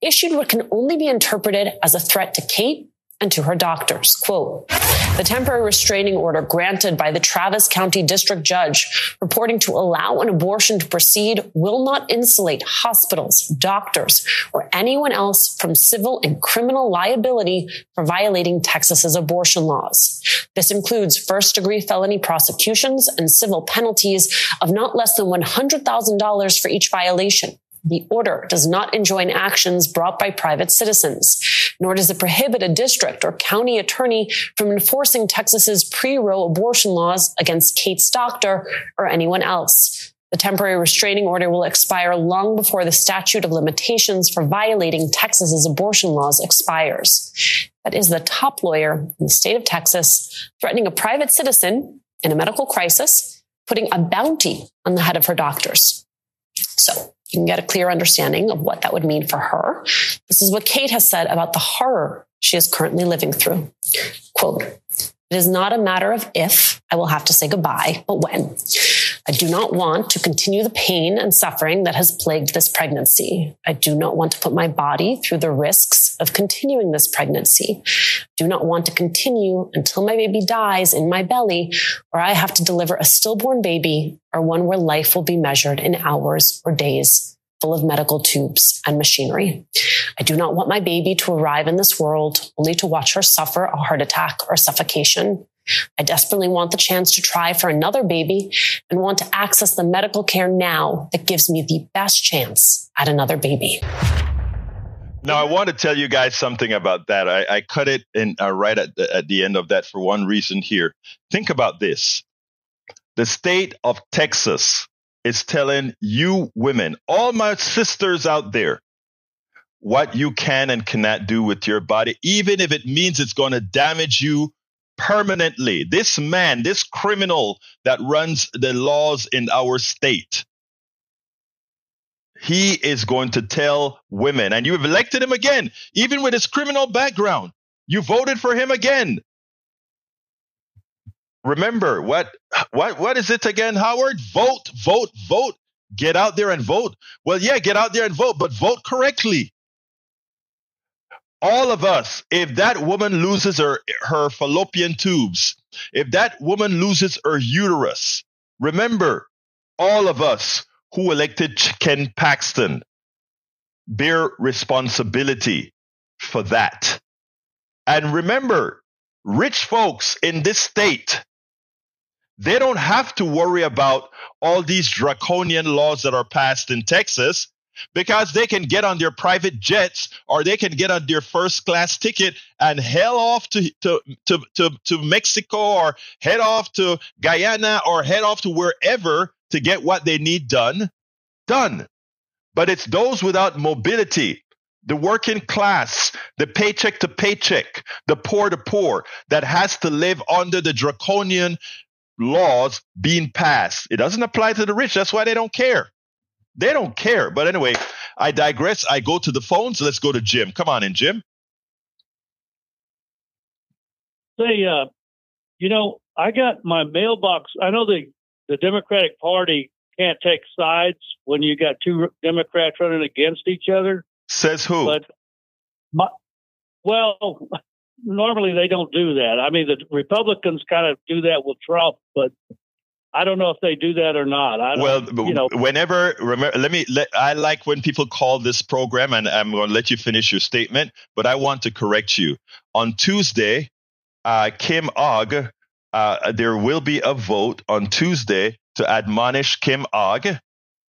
issued what can only be interpreted as a threat to Kate and to her doctors. Quote, the temporary restraining order granted by the Travis County District Judge reporting to allow an abortion to proceed will not insulate hospitals, doctors, or anyone else from civil and criminal liability for violating Texas's abortion laws. This includes first degree felony prosecutions and civil penalties of not less than $100,000 for each violation. The order does not enjoin actions brought by private citizens, nor does it prohibit a district or county attorney from enforcing Texas's pre-Roe abortion laws against Kate's doctor or anyone else. The temporary restraining order will expire long before the statute of limitations for violating Texas's abortion laws expires. That is the top lawyer in the state of Texas threatening a private citizen in a medical crisis, putting a bounty on the head of her doctors. So you can get a clear understanding of what that would mean for her. This is what Kate has said about the horror she is currently living through. Quote, it is not a matter of if I will have to say goodbye, but when. I do not want to continue the pain and suffering that has plagued this pregnancy. I do not want to put my body through the risks of continuing this pregnancy. I do not want to continue until my baby dies in my belly or I have to deliver a stillborn baby or one where life will be measured in hours or days full of medical tubes and machinery. I do not want my baby to arrive in this world only to watch her suffer a heart attack or suffocation. I desperately want the chance to try for another baby and want to access the medical care now that gives me the best chance at another baby. Now, I want to tell you guys something about that. I, I cut it in uh, right at the, at the end of that for one reason here. Think about this. The state of Texas is telling you women, all my sisters out there, what you can and cannot do with your body, even if it means it's going to damage you permanently. This man, this criminal that runs the laws in our state, he is going to tell women, and you have elected him again, even with his criminal background. You voted for him again. Remember what what what is it again, Howard? Vote, vote, vote. Get out there and vote. Well, yeah, get out there and vote, but vote correctly all of us, if that woman loses her, her fallopian tubes, if that woman loses her uterus, remember, all of us who elected Ken Paxton bear responsibility for that. And remember, rich folks in this state, they don't have to worry about all these draconian laws that are passed in Texas because they can get on their private jets or they can get on their first class ticket and head off to, to, to, to, to Mexico or head off to Guyana or head off to wherever to get what they need done, done. But it's those without mobility, the working class, the paycheck to paycheck, the poor to poor that has to live under the draconian laws being passed. It doesn't apply to the rich. That's why they don't care. They don't care. But anyway, I digress. I go to the phones. Let's go to Jim. Come on in, Jim. Say, uh, you know, I got my mailbox. I know the the Democratic Party can't take sides when you got two Democrats running against each other. Says who? But my, well, normally they don't do that. I mean, the Republicans kind of do that with Trump, but I don't know if they do that or not. I well, you know, whenever remember, let me. Let, I like when people call this program, and I'm going to let you finish your statement. But I want to correct you. On Tuesday, uh, Kim Ogg, uh, there will be a vote on Tuesday to admonish Kim Ogg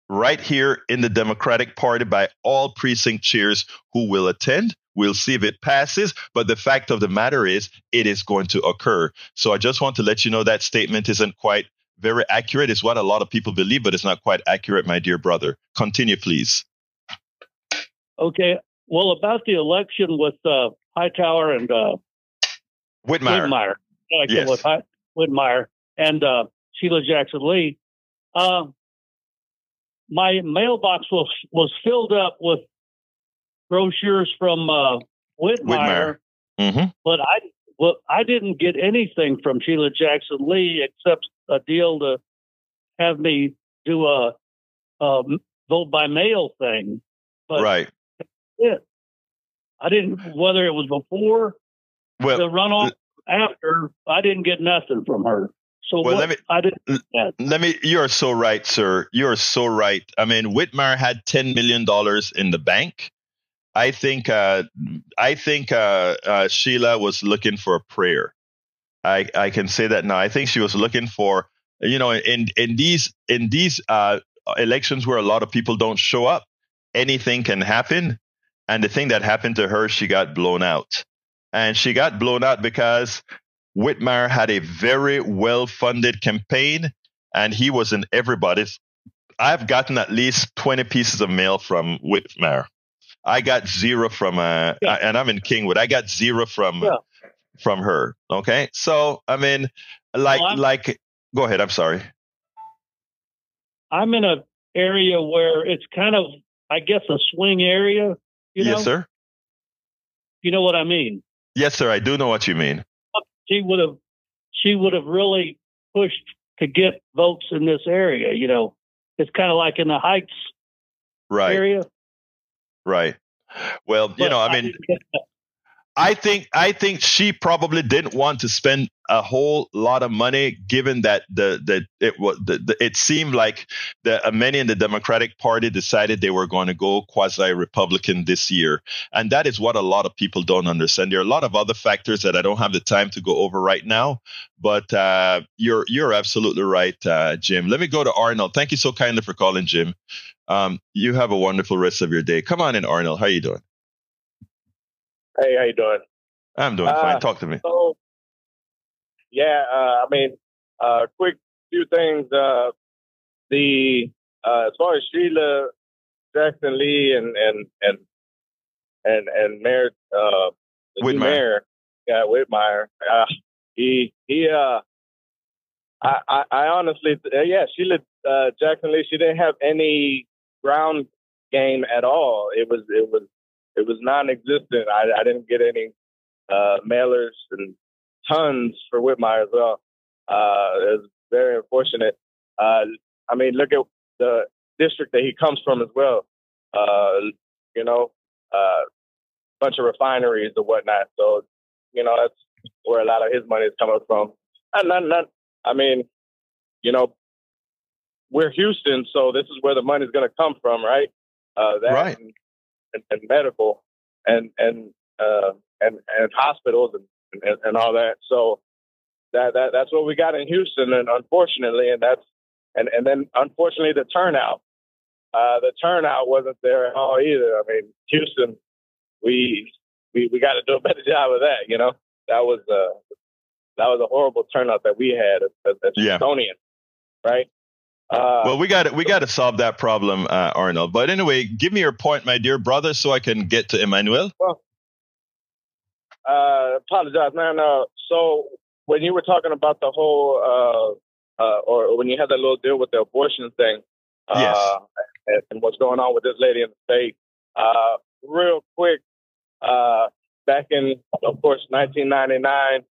right here in the Democratic Party by all precinct chairs who will attend. We'll see if it passes. But the fact of the matter is, it is going to occur. So I just want to let you know that statement isn't quite very accurate. It's what a lot of people believe, but it's not quite accurate, my dear brother. Continue, please. Okay. Well, about the election with uh, Hightower and uh, Whitmire. Whitmire. Like yes. with Hi- Whitmire and uh, Sheila Jackson Lee. Uh, my mailbox was was filled up with brochures from uh, Whitmire, Whitmire. Mm-hmm. but I well I didn't get anything from Sheila Jackson Lee except a deal to have me do a, a vote by mail thing. But right. it, I didn't whether it was before Well, the runoff after. I didn't get nothing from her. So Well, what, let me- I didn't. Let me you're so right sir you're so right i mean whitmire had 10 million dollars in the bank i think uh i think uh, uh sheila was looking for a prayer i i can say that now i think she was looking for you know in in these in these uh elections where a lot of people don't show up anything can happen and the thing that happened to her she got blown out and she got blown out because Whitmire had a very well funded campaign and he was in everybody's. I've gotten at least 20 pieces of mail from Whitmire. I got zero from, uh, Yeah. and I'm in Kingwood. I got zero from, Yeah. from her. Okay. So, I mean, like, Well, like, go ahead. I'm sorry. I'm in a area where it's kind of, I guess, a swing area. You know, yes, sir. you know what I mean. Yes, sir. I do know what you mean. She would have, she would have really pushed to get votes in this area. You know, it's kind of like in the Heights Right. area. Right. Well, you know, I mean, that. I think I think she probably didn't want to spend a whole lot of money, given that the the it was the, the, it seemed like the uh, many in the Democratic Party decided they were going to go quasi Republican this year, and that is what a lot of people don't understand. There are a lot of other factors that I don't have the time to go over right now, but uh, you're you're absolutely right, uh, Jim. Let me go to Arnold. Thank you so kindly for calling, Jim. Um, you have a wonderful rest of your day. Come on in, Arnold. How you doing? Hey, how you doing? I'm doing Uh, fine. Talk to me. So, yeah, uh, I mean, uh, quick few things. Uh, the uh, as far as Sheila Jackson Lee and and and and and Mayor uh, Whitmire. mayor, yeah, Whitmire. Uh, he he. Uh, I, I I honestly, uh, yeah, Sheila uh, Jackson Lee. She didn't have any ground game at all. It was it was it was non-existent. I, I didn't get any uh, mailers and tons for Whitmire as well. Uh, it was very unfortunate. Uh, I mean, look at the district that he comes from as well. Uh, you know, a bunch of refineries and whatnot. So, you know, that's where a lot of his money is coming from. And not, not, I mean, you know, we're Houston, so this is where the money's going to come from, right? Uh, that Right. And, and, and medical and and uh, and and hospitals and, and and all that. So that that that's what we got in Houston, and unfortunately, and that's and and then unfortunately the turnout. Uh, the turnout wasn't there at all either. I mean, Houston, we we we got to do a better job of that. You know, that was uh that was a horrible turnout that we had as, as Yeah. Houstonians, right? Uh, well, we got to we got to solve that problem, uh, Arnold. But anyway, give me your point, my dear brother, so I can get to Emmanuel. Well, uh, apologize, man. Uh, so when you were talking about the whole, uh, uh, or when you had that little deal with the abortion thing, uh, Yes. and, and what's going on with this lady in the state, uh, real quick, uh, back in, of course, 1999,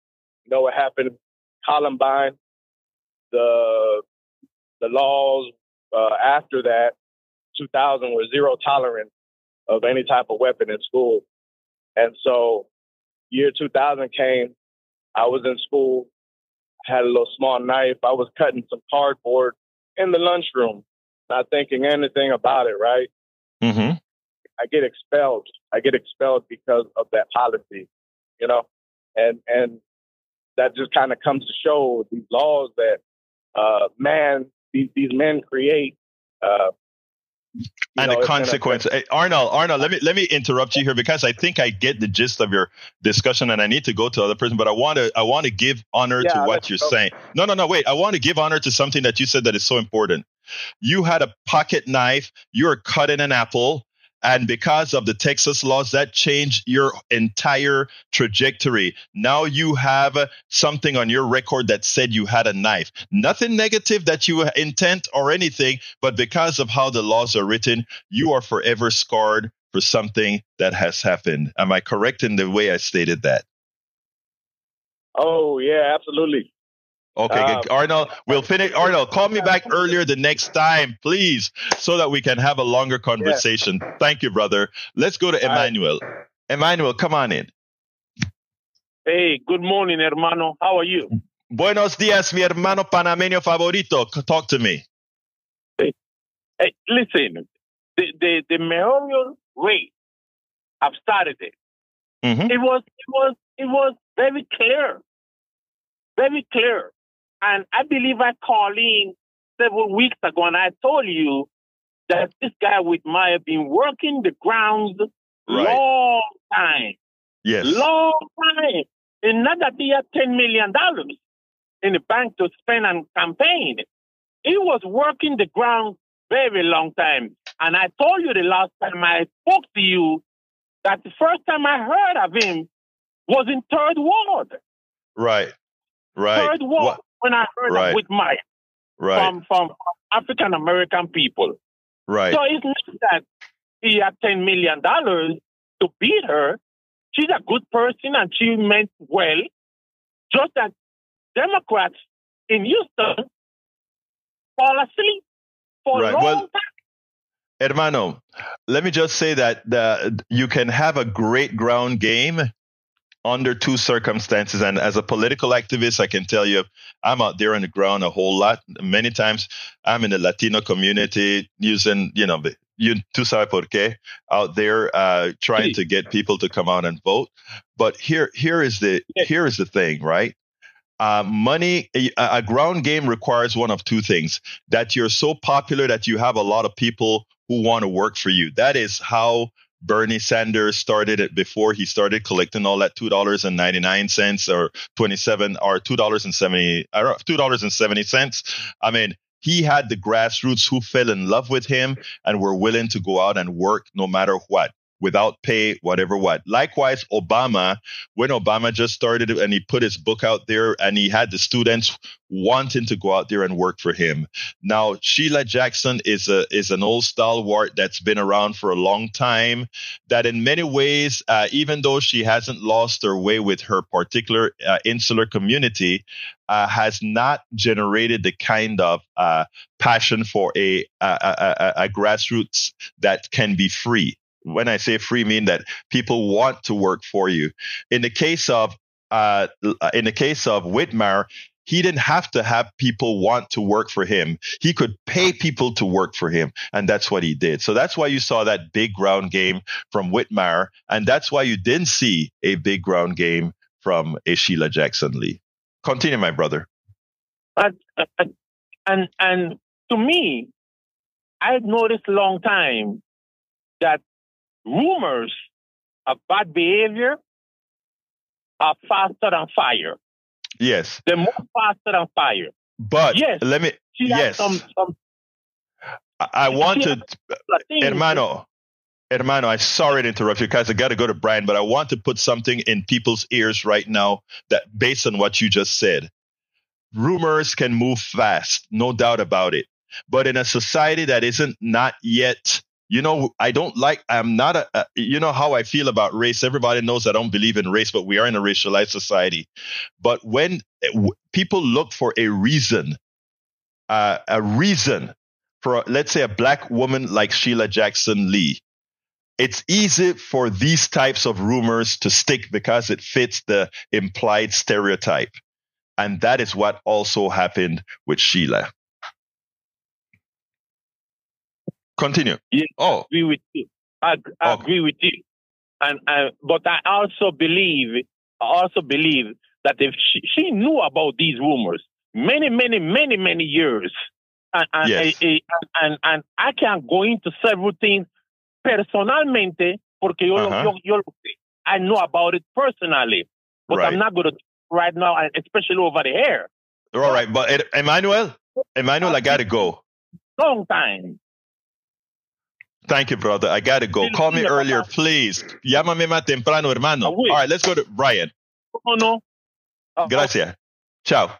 you know what happened? Columbine, the the laws uh, after that, 2000 were zero tolerance of any type of weapon in school, and so year 2000 came. I was in school, had a little small knife. I was cutting some cardboard in the lunchroom, not thinking anything about it, right? Mm-hmm. I get expelled. I get expelled because of that policy, you know, and and that just kind of comes to show these laws that uh, man these these men create. Uh, and know, the it's gonna- consequence. Hey, Arnold, Arnold, let me let me interrupt you here because I think I get the gist of your discussion, and I need to go to other person. But I want to I want to give honor Yeah, to what you're go. saying. No, no, no. Wait, I want to give honor to something that you said that is so important. You had a pocket knife. You're cutting an apple. And because of the Texas laws, that changed your entire trajectory. Now you have uh, something on your record that said you had a knife. Nothing negative that you intent or anything, but because of how the laws are written, you are forever scarred for something that has happened. Am I correct in the way I stated that? Oh yeah, absolutely. Okay, Um, good. Arnold, we'll finish. Arnold, call me back earlier the next time, please, so that we can have a longer conversation. Thank you, brother. Let's go to All right. Emmanuel. Emmanuel, come on in. Hey, good morning, hermano. How are you? Buenos días, mi hermano panameño favorito. Talk to me. Hey, listen, the the, the mayoral race, I've started it. Mhm. It was it was it was very clear, very clear, and I believe I called in several weeks ago and I told you that this guy with Maya been working the grounds Right. long time. Yes. Long time. And not that he had $10 million in the bank to spend on campaign. He was working the ground very long time. And I told you the last time I spoke to you that the first time I heard of him was in Third Ward. Right. Right. Third Ward What- when I heard Right. of with Mike Right. from, from African American people. Right. So it's not that he had ten million dollars to beat her. She's a good person and she meant well. Just that Democrats in Houston fall asleep for Right. long Well, time. Hermano, let me just say that the, you can have a great ground game under two circumstances. And as a political activist, I can tell you, I'm out there on the ground a whole lot. Many times I'm in the Latino community using, you know, the- you tú sabes por qué out there uh, trying to get people to come out and vote. But here, here is the here is the thing, right? Uh, money, a, a ground game requires one of two things: that you're so popular that you have a lot of people who want to work for you. That is how Bernie Sanders started it before he started collecting all that two dollars and ninety nine cents or twenty seven or two dollars and seventy two dollars and seventy cents. I mean, he had the grassroots who fell in love with him and were willing to go out and work no matter what without pay, whatever what. Likewise, Obama, when Obama just started and he put his book out there and he had the students wanting to go out there and work for him. Now, Sheila Jackson is a is an old stalwart that's been around for a long time. That in many ways, uh, even though she hasn't lost her way with her particular uh, insular community, uh, has not generated the kind of uh, passion for a, a, a, a, a grassroots that can be free. When I say free, mean that people want to work for you. In the case of uh, in the case of Whitmire, he didn't have to have people want to work for him. He could pay people to work for him, and that's what he did. So that's why you saw that big ground game from Whitmire, and that's why you didn't see a big ground game from a Sheila Jackson Lee. Continue, my brother. But, uh, and and to me, I've noticed a long time that rumors of bad behavior are faster than fire. Yes, They're more faster than fire. but Yes. let me. Yes. some some I, I want to, hermano, hermano. I'm sorry to interrupt you guys. I got to go to Brian, but I want to put something in people's ears right now that, based on what you just said, rumors can move fast, no doubt about it. But in a society that isn't not yet you know, I don't like, I'm not a, a, you know how I feel about race. Everybody knows I don't believe in race, but we are in a racialized society. But when eh, people look for a reason, uh, a reason for, let's say, a black woman like Sheila Jackson Lee, it's easy for these types of rumors to stick because it fits the implied stereotype. And that is what also happened with Sheila. Continue. Yes, oh, I agree with you. I, I okay. agree with you. And uh, but I also believe, I also believe that if she, she, knew about these rumors many, many, many, many years, and and, yes. and, and, and I can go into several things personalmente porque yo, uh-huh. yo, yo, I know about it personally, but right. I'm not going to right now, especially over the hair. All right, but Emmanuel, Emmanuel, I gotta go. Long time. Thank you, brother. I gotta go. Call me earlier, please. Llámame más temprano, hermano. All right, let's go to Brian. Oh, no. Oh, Gracias. Ciao.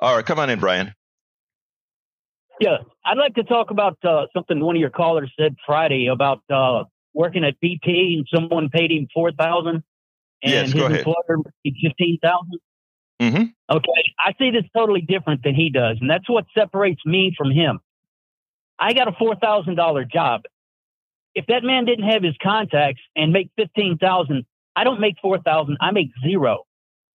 All right, come on in, Brian. Yeah, I'd like to talk about uh, something one of your callers said Friday about uh, working at BP and someone paid him four thousand, and yes, his employer paid fifteen thousand. Mm-hmm. Okay, I see this totally different than he does, and that's what separates me from him. I got a four thousand dollar job if that man didn't have his contacts and make fifteen thousand, I don't make four thousand. I make zero.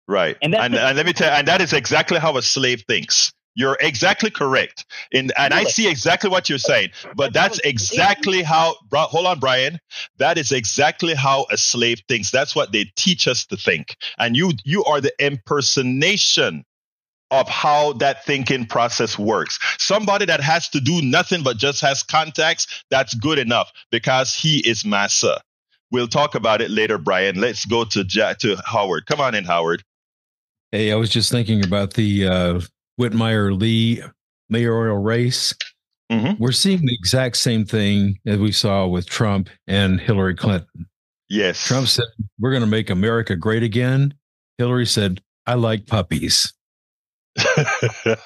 Right. And, and, and, let me tell you, and that is exactly how a slave thinks. You're exactly correct. In, and I see exactly what you're saying, but that's exactly how, hold on, Brian. That is exactly how a slave thinks. That's what they teach us to think. And you, you are the impersonation of how that thinking process works. Somebody that has to do nothing but just has contacts, that's good enough because he is massa. We'll talk about it later, Brian. Let's go to Jack, to Howard. Come on in, Howard. Hey, I was just thinking about the uh, Whitmire Lee mayoral race. Mm-hmm. We're seeing the exact same thing as we saw with Trump and Hillary Clinton. Yes. Trump said, We're going to make America great again. Hillary said, I like puppies.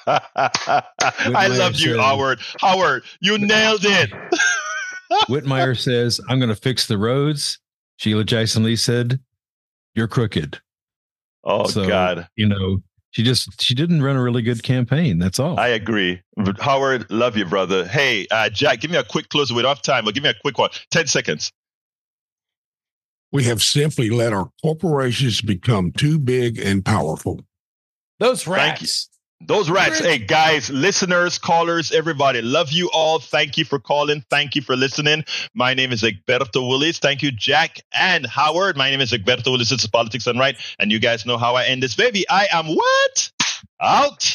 I love you, Howard. Howard, you nailed it. Whitmire says, I'm going to fix the roads. Sheila Jackson Lee said, You're crooked. Oh, so, God. You know, she just she didn't run a really good campaign. That's all. I agree. Howard, love you, brother. Hey, uh, Jack, give me a quick close. We don't have time, but give me a quick one. 10 seconds. We have simply let our corporations become too big and powerful. Those rats. Those rats. Hey, guys, listeners, callers, everybody, love you all. Thank you for calling. Thank you for listening. My name is Egberto Willies. Thank you, Jack and Howard. My name is Egberto Willies. It's Politics Done Right. And you guys know how I end this baby. I am what? Out